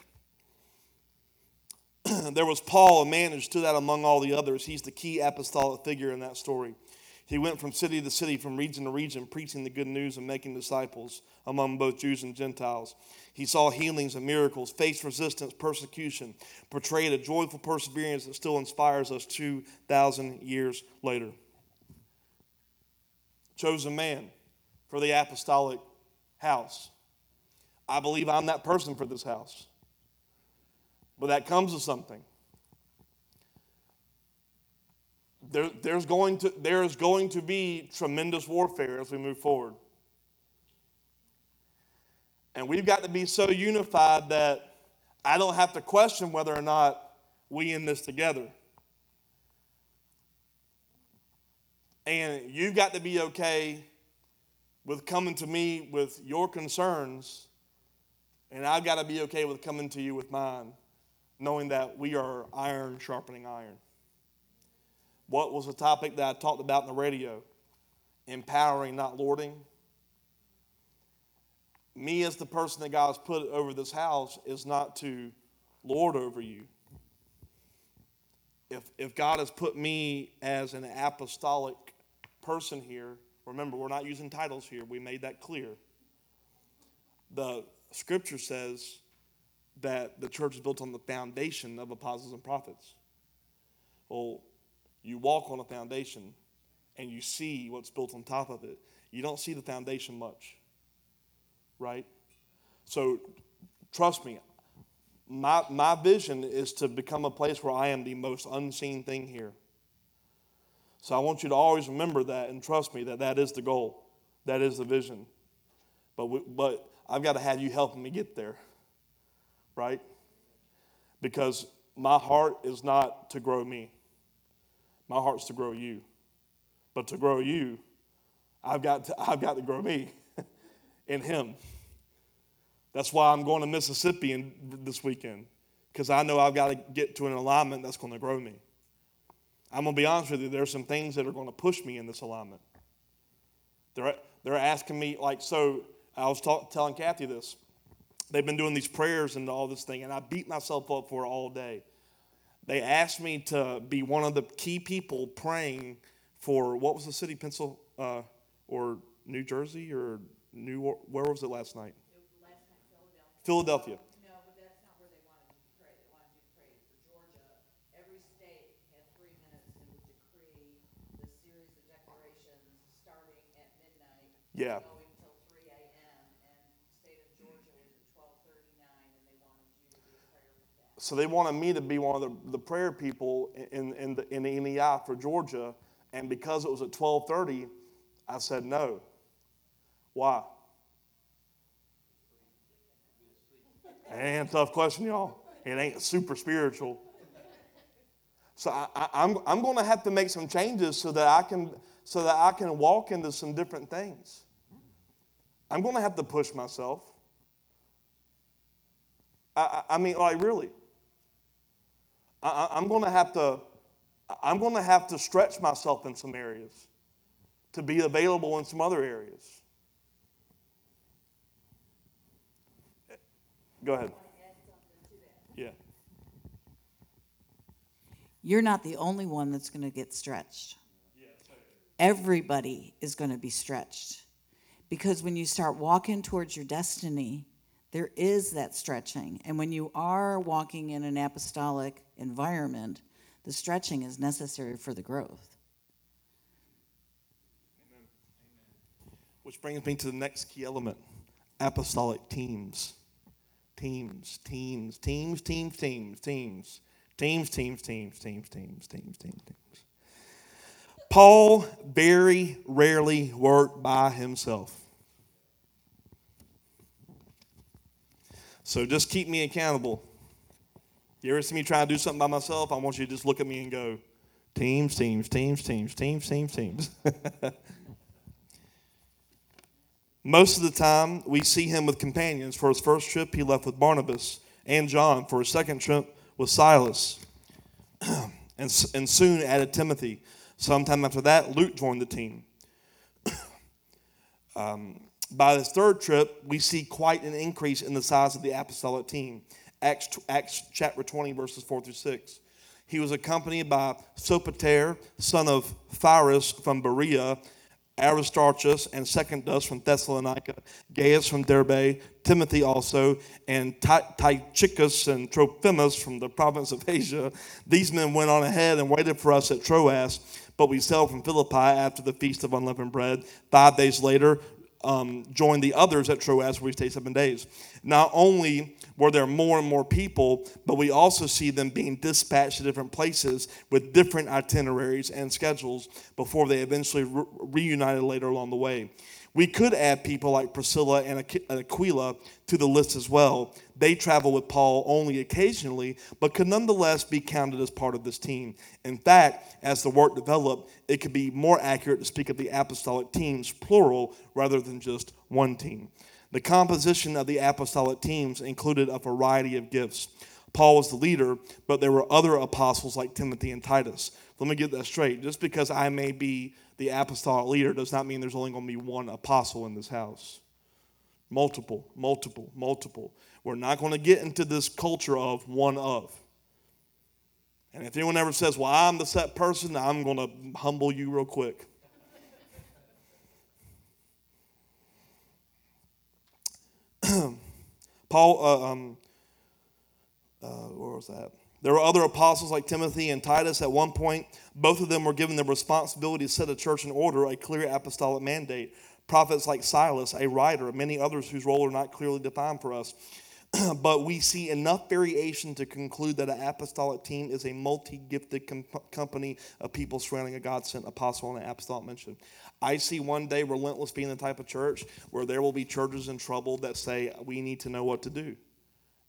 Speaker 1: there was Paul, a man who stood out among all the others. He's the key apostolic figure in that story. He went from city to city, from region to region, preaching the good news and making disciples among both Jews and Gentiles. He saw healings and miracles, faced resistance, persecution, portrayed a joyful perseverance that still inspires us 2,000 years later. Chosen man for the apostolic house. I believe I'm that person for this house. But that comes with something. there, there's going to there is going to be tremendous warfare as we move forward. And we've got to be so unified that I don't have to question whether or not we in this together. And you've got to be okay with coming to me with your concerns, and I've got to be okay with coming to you with mine, knowing that we are iron sharpening iron. What was the topic that I talked about in the radio? Empowering, not lording. Me, as the person that God has put over this house, is not to lord over you. If, if God has put me as an apostolic person here, remember, we're not using titles here, we made that clear. The scripture says that the church is built on the foundation of apostles and prophets. Well, you walk on a foundation and you see what's built on top of it. You don't see the foundation much, right? So, trust me, my, my vision is to become a place where I am the most unseen thing here. So, I want you to always remember that and trust me that that is the goal, that is the vision. But, we, but I've got to have you helping me get there, right? Because my heart is not to grow me. My heart's to grow you. But to grow you, I've got to, I've got to grow me in Him. That's why I'm going to Mississippi in, this weekend, because I know I've got to get to an alignment that's going to grow me. I'm going to be honest with you, there's some things that are going to push me in this alignment. They're, they're asking me, like, so I was talk, telling Kathy this. They've been doing these prayers and all this thing, and I beat myself up for it all day. They asked me to be one of the key people praying for what was the city, Pencil uh, or New Jersey or New where was it last night?
Speaker 3: Last night,
Speaker 1: Philadelphia.
Speaker 3: Philadelphia. No, but that's not where they wanted you to pray. They wanted you to pray for Georgia. Every state had three minutes and would decree the series of declarations starting at midnight.
Speaker 1: Yeah.
Speaker 3: Going till three AM, and state of Georgia was at twelve thirty-nine, and they wanted you to be a prayer for that.
Speaker 1: So they wanted me to be one of the, the prayer people in, in, the, in the NEI for Georgia, and because it was at 12:30, I said no. Why? It ain't a tough question, y'all. It ain't super spiritual. So I, I, I'm, I'm going to have to make some changes so that I can so that I can walk into some different things. I'm going to have to push myself. I, I I mean, like really. I, I'm going to have to. I'm going to have to stretch myself in some areas to be available in some other areas. Go ahead. Yeah.
Speaker 2: You're not the only one that's going to get stretched. Everybody is going to be stretched. Because when you start walking towards your destiny, there is that stretching. And when you are walking in an apostolic environment, the stretching is necessary for the growth.
Speaker 1: Which brings me to the next key element apostolic teams. Teams, teams, teams, teams, teams, teams, teams, teams, teams, teams, teams, teams, teams, teams. Paul very rarely worked by himself. So just keep me accountable. You ever see me try to do something by myself? I want you to just look at me and go, teams, teams, teams, teams, teams, teams, teams. Most of the time, we see him with companions. For his first trip, he left with Barnabas and John. For his second trip, with Silas. and, and soon added Timothy. Sometime after that, Luke joined the team. um, by this third trip, we see quite an increase in the size of the apostolic team. Acts, Acts chapter 20, verses 4 through 6. He was accompanied by Sopater, son of Pyrrhus from Berea, Aristarchus and Secundus from Thessalonica, Gaius from Derbe, Timothy also, and Tychicus and Trophimus from the province of Asia. These men went on ahead and waited for us at Troas, but we sailed from Philippi after the feast of unleavened bread. Five days later, um, join the others at Troas where we stayed seven days. Not only were there more and more people, but we also see them being dispatched to different places with different itineraries and schedules before they eventually re- reunited later along the way. We could add people like Priscilla and Aquila to the list as well. They travel with Paul only occasionally, but could nonetheless be counted as part of this team. In fact, as the work developed, it could be more accurate to speak of the apostolic teams, plural, rather than just one team. The composition of the apostolic teams included a variety of gifts. Paul was the leader, but there were other apostles like Timothy and Titus. Let me get that straight. Just because I may be the apostolic leader does not mean there's only going to be one apostle in this house. Multiple, multiple, multiple. We're not going to get into this culture of one of. And if anyone ever says, Well, I'm the set person, I'm going to humble you real quick. Paul, uh, um, uh, where was that? There were other apostles like Timothy and Titus at one point. Both of them were given the responsibility to set a church in order, a clear apostolic mandate. Prophets like Silas, a writer, many others whose role are not clearly defined for us. but we see enough variation to conclude that an apostolic team is a multi gifted com- company of people surrounding a God sent apostle and an apostolic mission. I see one day Relentless being the type of church where there will be churches in trouble that say, we need to know what to do.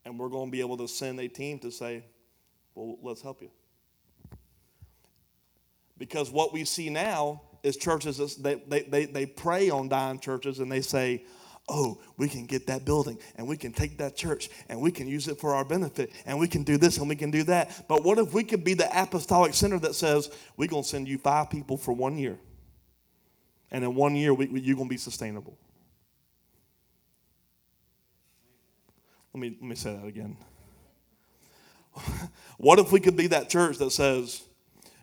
Speaker 1: And we're going to be able to send a team to say, well, let's help you. Because what we see now is churches, they, they, they, they prey on dying churches and they say, oh, we can get that building and we can take that church and we can use it for our benefit and we can do this and we can do that. But what if we could be the apostolic center that says, we're going to send you five people for one year? And in one year, we, you're going to be sustainable. Let me, let me say that again. what if we could be that church that says,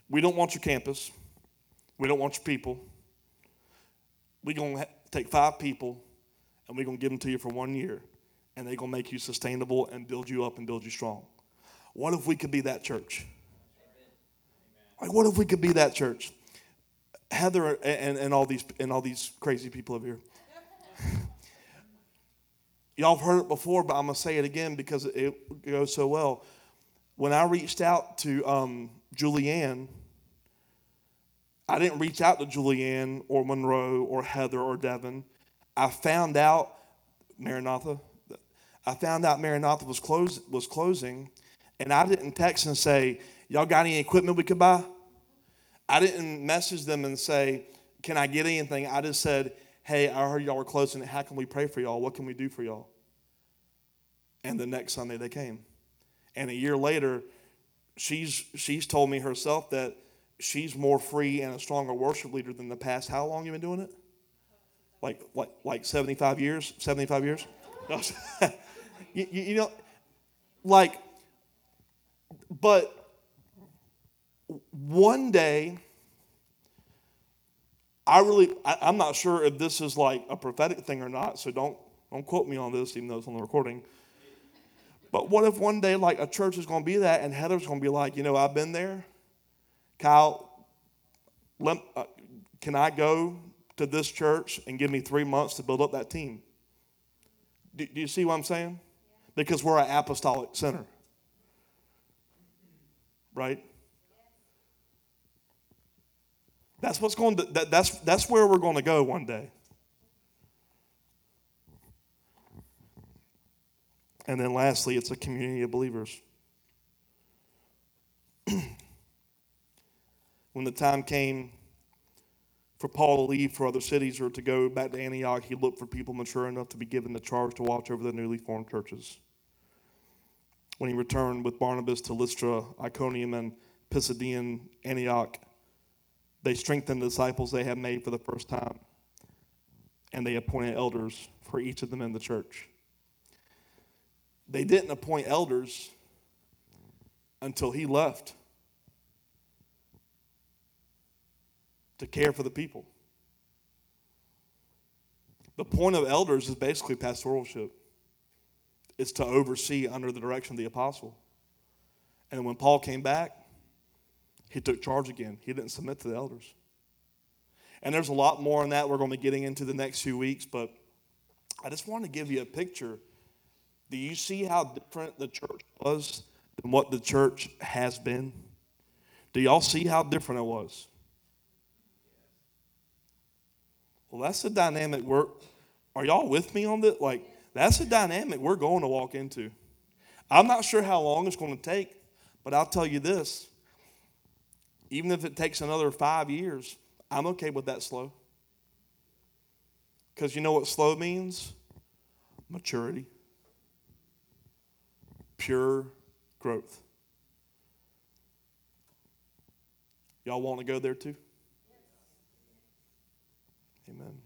Speaker 1: we don't want your campus, we don't want your people. We're going to take five people and we're going to give them to you for one year, and they're going to make you sustainable and build you up and build you strong. What if we could be that church? Like, what if we could be that church? Heather and, and all these and all these crazy people over here. Y'all have heard it before, but I'm gonna say it again because it goes so well when I reached out to um, Julianne, I didn't reach out to Julianne or Monroe or Heather or Devin. I found out Maranatha. I found out Maranatha was close, was closing, and I didn't text and say, "Y'all got any equipment we could buy?" I didn't message them and say, "Can I get anything?" I just said, "Hey, I heard y'all were closing. How can we pray for y'all? What can we do for y'all?" And the next Sunday they came. And a year later, she's, she's told me herself that she's more free and a stronger worship leader than the past. How long you been doing it? Like, like, like 75 years? 75 years? you, you know, like, but one day, I really, I, am not sure if this is like a prophetic thing or not, so don't, don't quote me on this, even though it's on the recording. But what if one day, like, a church is going to be that, and Heather's going to be like, you know, I've been there. Kyle, let, uh, can I go to this church and give me three months to build up that team? Do, do you see what I'm saying? Because we're an apostolic center. Right? That's what's going to, that, that's, that's where we're going to go one day. And then lastly, it's a community of believers. when the time came for Paul to leave for other cities or to go back to Antioch, he looked for people mature enough to be given the charge to watch over the newly formed churches. When he returned with Barnabas to Lystra, Iconium, and Pisidian Antioch, they strengthened the disciples they had made for the first time, and they appointed elders for each of them in the church. They didn't appoint elders until he left to care for the people. The point of elders is basically pastoralship. It's to oversee under the direction of the apostle. And when Paul came back, he took charge again. He didn't submit to the elders. And there's a lot more on that we're going to be getting into the next few weeks, but I just want to give you a picture. Do you see how different the church was than what the church has been? Do y'all see how different it was? Well, that's the dynamic we're. Are y'all with me on that? Like, that's the dynamic we're going to walk into. I'm not sure how long it's going to take, but I'll tell you this. Even if it takes another five years, I'm okay with that slow. Because you know what slow means? Maturity, pure growth. Y'all want to go there too? Amen.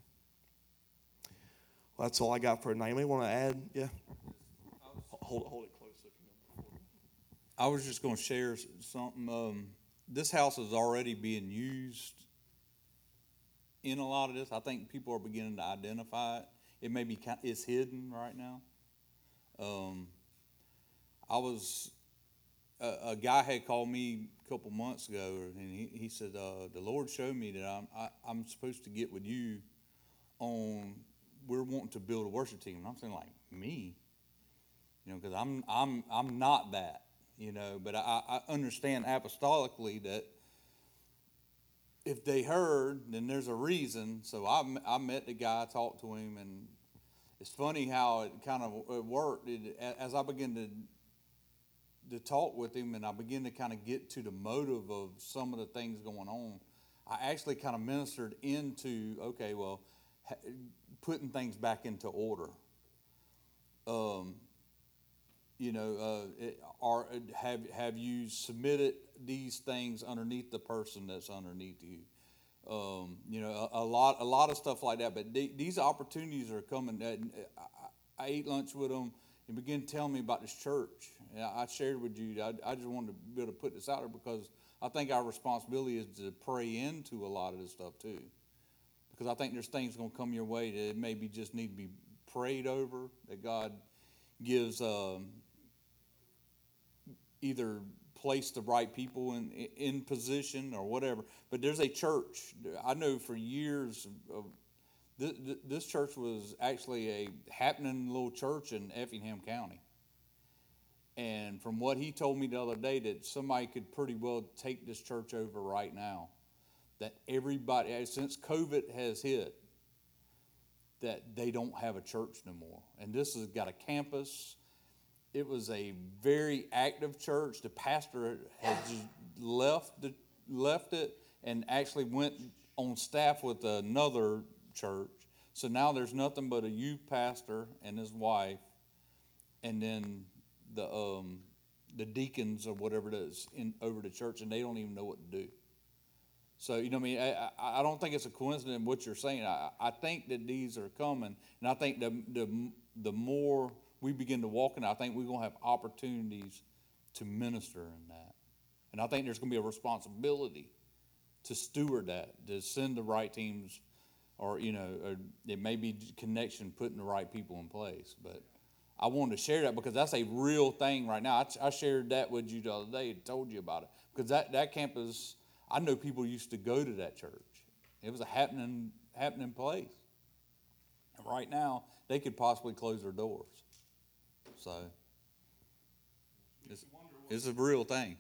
Speaker 1: Well, that's all I got for. You want to add, yeah? Hold, hold it close.
Speaker 4: I was just going to share something. Um, this house is already being used in a lot of this. I think people are beginning to identify it. It may be it's hidden right now. Um, I was a, a guy had called me a couple months ago, and he, he said uh, the Lord showed me that I'm I, I'm supposed to get with you on we're wanting to build a worship team. And I'm saying like me, you know, because I'm I'm I'm not that, you know. But I, I understand apostolically that if they heard, then there's a reason. So I, I met the guy, talked to him, and it's funny how it kind of it worked. It, as I began to to talk with him, and I began to kind of get to the motive of some of the things going on. I actually kind of ministered into okay, well, putting things back into order. Um, you know, uh, it, are have have you submitted these things underneath the person that's underneath you? Um, you know, a, a lot a lot of stuff like that. But the- these opportunities are coming. I, I I ate lunch with them and began telling me about this church. I shared with you. I, I just wanted to be able to put this out there because I think our responsibility is to pray into a lot of this stuff too because I think there's things going to come your way that maybe just need to be prayed over. That God gives um, either place the right people in in position or whatever. But there's a church I know for years. Of, this, this church was actually a happening little church in Effingham County. And from what he told me the other day, that somebody could pretty well take this church over right now that everybody, since COVID has hit, that they don't have a church no more. And this has got a campus. It was a very active church. The pastor had just left the, left it and actually went on staff with another church. So now there's nothing but a youth pastor and his wife, and then the um, the deacons or whatever it is in over the church, and they don't even know what to do. So you know, I mean, I, I I don't think it's a coincidence what you're saying. I, I think that these are coming, and I think the the the more we begin to walk in, I think we're gonna have opportunities to minister in that, and I think there's gonna be a responsibility to steward that, to send the right teams, or you know, or it may be connection putting the right people in place, but. I wanted to share that because that's a real thing right now. I, I shared that with you the other day and told you about it because that, that campus, I know people used to go to that church. It was a happening happening place. And right now, they could possibly close their doors. So it's, it's a real thing.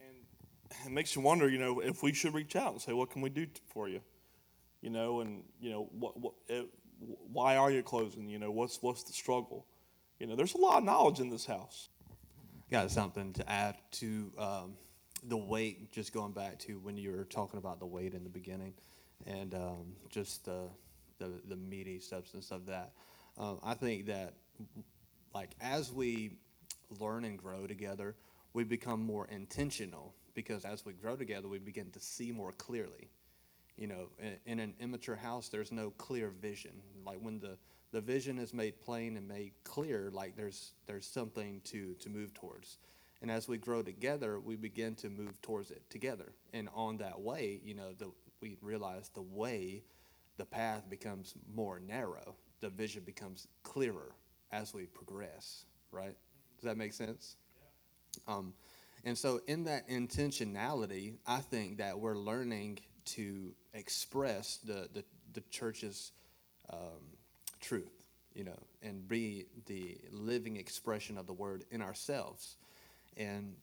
Speaker 1: And it makes you wonder, you know, if we should reach out and say, what can we do for you? You know, and, you know, what, what, eh, why are you closing? You know, what's, what's the struggle? You know, there's a lot of knowledge in this house.
Speaker 5: got something to add to um, the weight. Just going back to when you were talking about the weight in the beginning, and um, just the, the the meaty substance of that. Um, I think that, like as we learn and grow together, we become more intentional because as we grow together, we begin to see more clearly you know in, in an immature house there's no clear vision. Like when the the vision is made plain and made clear like there's there's something to to move towards. And as we grow together we begin to move towards it together. And on that way you know the we realize the way the path becomes more narrow the vision becomes clearer as we progress right? Does that make sense? Um, and so, in that intentionality, I think that we're learning to express the, the, the church's um, truth, you know, and be the living expression of the word in ourselves. And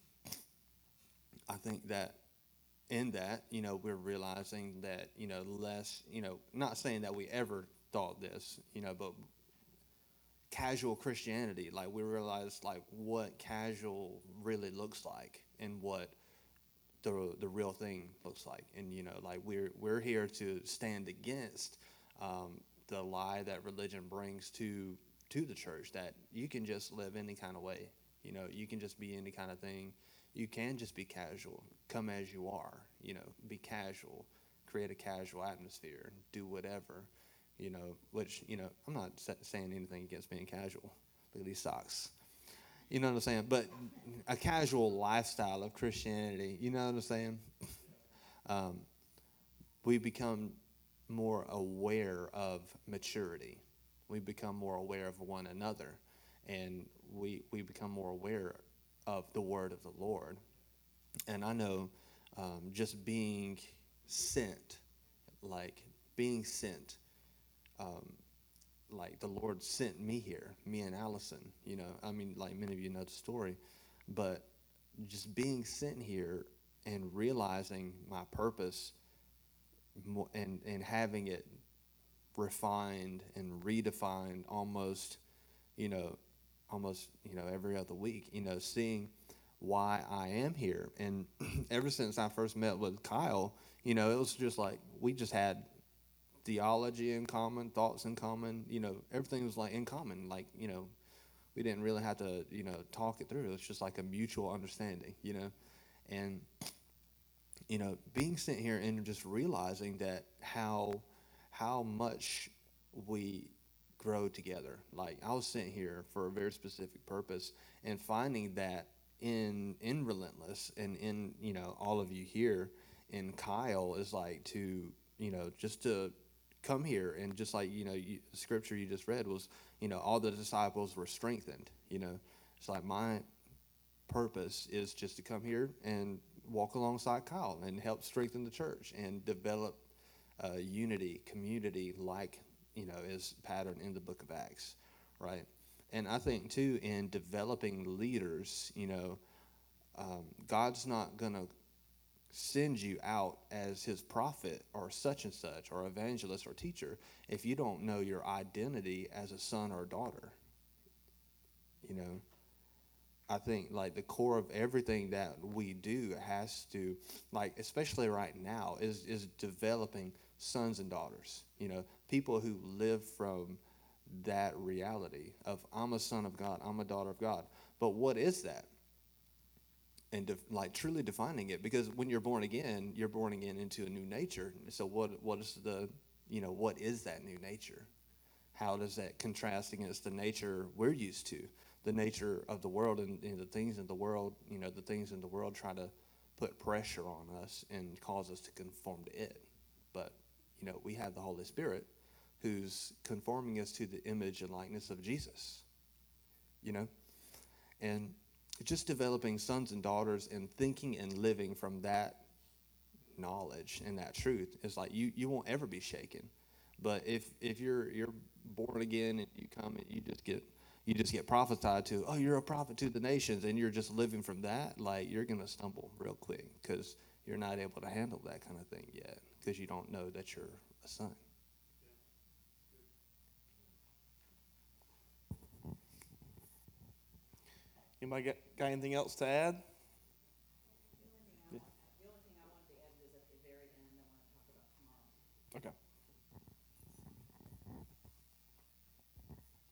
Speaker 5: I think that in that, you know, we're realizing that, you know, less, you know, not saying that we ever thought this, you know, but casual Christianity, like we realize like what casual really looks like and what the the real thing looks like. And you know, like we're we're here to stand against um, the lie that religion brings to to the church that you can just live any kind of way. You know, you can just be any kind of thing. You can just be casual. Come as you are. You know, be casual. Create a casual atmosphere. Do whatever. You know, which you know, I'm not saying anything against being casual. Look at these socks. You know what I'm saying? But a casual lifestyle of Christianity. You know what I'm saying? Um, we become more aware of maturity. We become more aware of one another, and we we become more aware of the word of the Lord. And I know um, just being sent, like being sent, um, like the Lord sent me here, me and Allison. You know, I mean, like many of you know the story, but just being sent here and realizing my purpose and and having it refined and redefined almost you know almost you know every other week you know seeing why I am here and ever since I first met with Kyle you know it was just like we just had theology in common thoughts in common you know everything was like in common. Like you know we didn't really have to you know talk it through. It's just like a mutual understanding you know? And you know, being sent here and just realizing that how how much we grow together. Like I was sent here for a very specific purpose, and finding that in in relentless and in you know all of you here in Kyle is like to you know just to come here and just like you know you, scripture you just read was you know all the disciples were strengthened. You know, it's like my purpose is just to come here and walk alongside Kyle and help strengthen the church and develop uh, unity, community, like you know is patterned in the Book of Acts, right? And I think too in developing leaders, you know, um, God's not gonna send you out as His prophet or such and such or evangelist or teacher if you don't know your identity as a son or daughter. You know. I think like the core of everything that we do has to like especially right now is is developing sons and daughters. You know, people who live from that reality of I'm a son of God, I'm a daughter of God. But what is that? And def, like truly defining it because when you're born again, you're born again into a new nature. So what what is the you know what is that new nature? How does that contrast against the nature we're used to? the nature of the world and, and, the things in the world, you know, the things in the world try to put pressure on us and cause us to conform to it. But, you know, we have the Holy Spirit who's conforming us to the image and likeness of Jesus, you know? And just developing sons and daughters and thinking and living from that knowledge and that truth is like you, you won't ever be shaken. But if, if you're, you're born again and you come and you just get you just get prophesied to, oh, you're a prophet to the nations, and you're just living from that, like you're to stumble real quick because you're not able to handle that kind of thing yet because you don't know that you're a son.
Speaker 1: Anybody got, got anything else to add?
Speaker 3: The only thing I wanted to add is at the very end, I want to talk about tomorrow.
Speaker 1: Okay.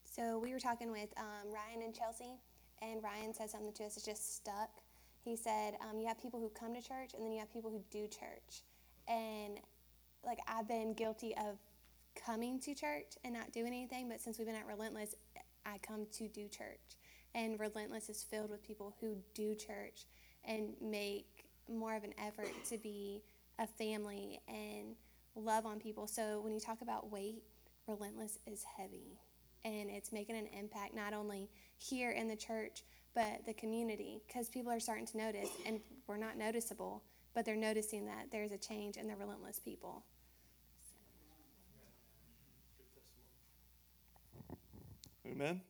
Speaker 6: So we were talking with um, Ryan and Chelsea, and Ryan said something to us that just stuck. He said, um, "You have people who come to church, and then you have people who do church." And like I've been guilty of coming to church and not doing anything, but since we've been at Relentless, I come to do church. And Relentless is filled with people who do church and make more of an effort to be a family and love on people. So when you talk about weight, Relentless is heavy and it's making an impact not only here in the church but the community because people are starting to notice and we're not noticeable but they're noticing that there's a change in they're relentless people.
Speaker 1: Amen.